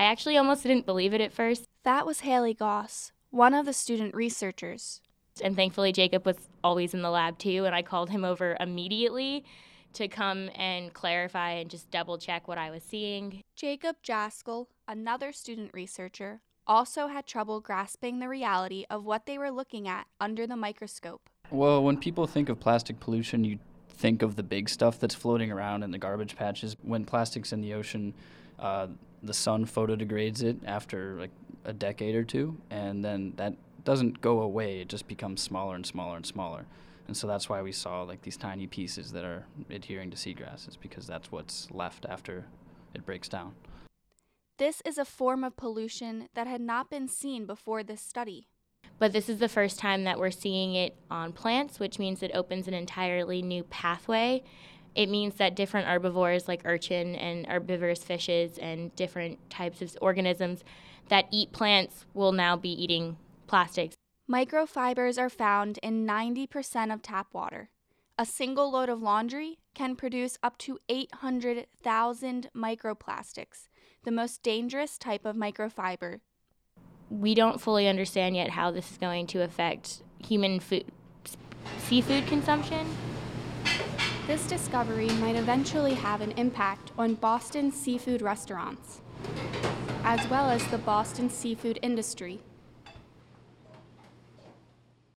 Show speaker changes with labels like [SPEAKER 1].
[SPEAKER 1] I actually almost didn't believe it at first.
[SPEAKER 2] That was Haley Goss, one of the student researchers.
[SPEAKER 1] And thankfully, Jacob was always in the lab too, and I called him over immediately to come and clarify and just double check what I was seeing.
[SPEAKER 2] Jacob Jaskell, another student researcher, also had trouble grasping the reality of what they were looking at under the microscope.
[SPEAKER 3] Well, when people think of plastic pollution, you think of the big stuff that's floating around in the garbage patches. When plastic's in the ocean, uh, the sun photodegrades it after like a decade or two, and then that doesn't go away. It just becomes smaller and smaller and smaller. And so that's why we saw like these tiny pieces that are adhering to seagrasses because that's what's left after it breaks down.
[SPEAKER 2] This is a form of pollution that had not been seen before this study.
[SPEAKER 1] But this is the first time that we're seeing it on plants, which means it opens an entirely new pathway. It means that different herbivores like urchin and herbivorous fishes and different types of organisms that eat plants will now be eating plastics.
[SPEAKER 2] Microfibers are found in 90% of tap water. A single load of laundry can produce up to 800,000 microplastics, the most dangerous type of microfiber.
[SPEAKER 1] We don't fully understand yet how this is going to affect human food, seafood consumption.
[SPEAKER 2] This discovery might eventually have an impact on Boston seafood restaurants, as well as the Boston seafood industry.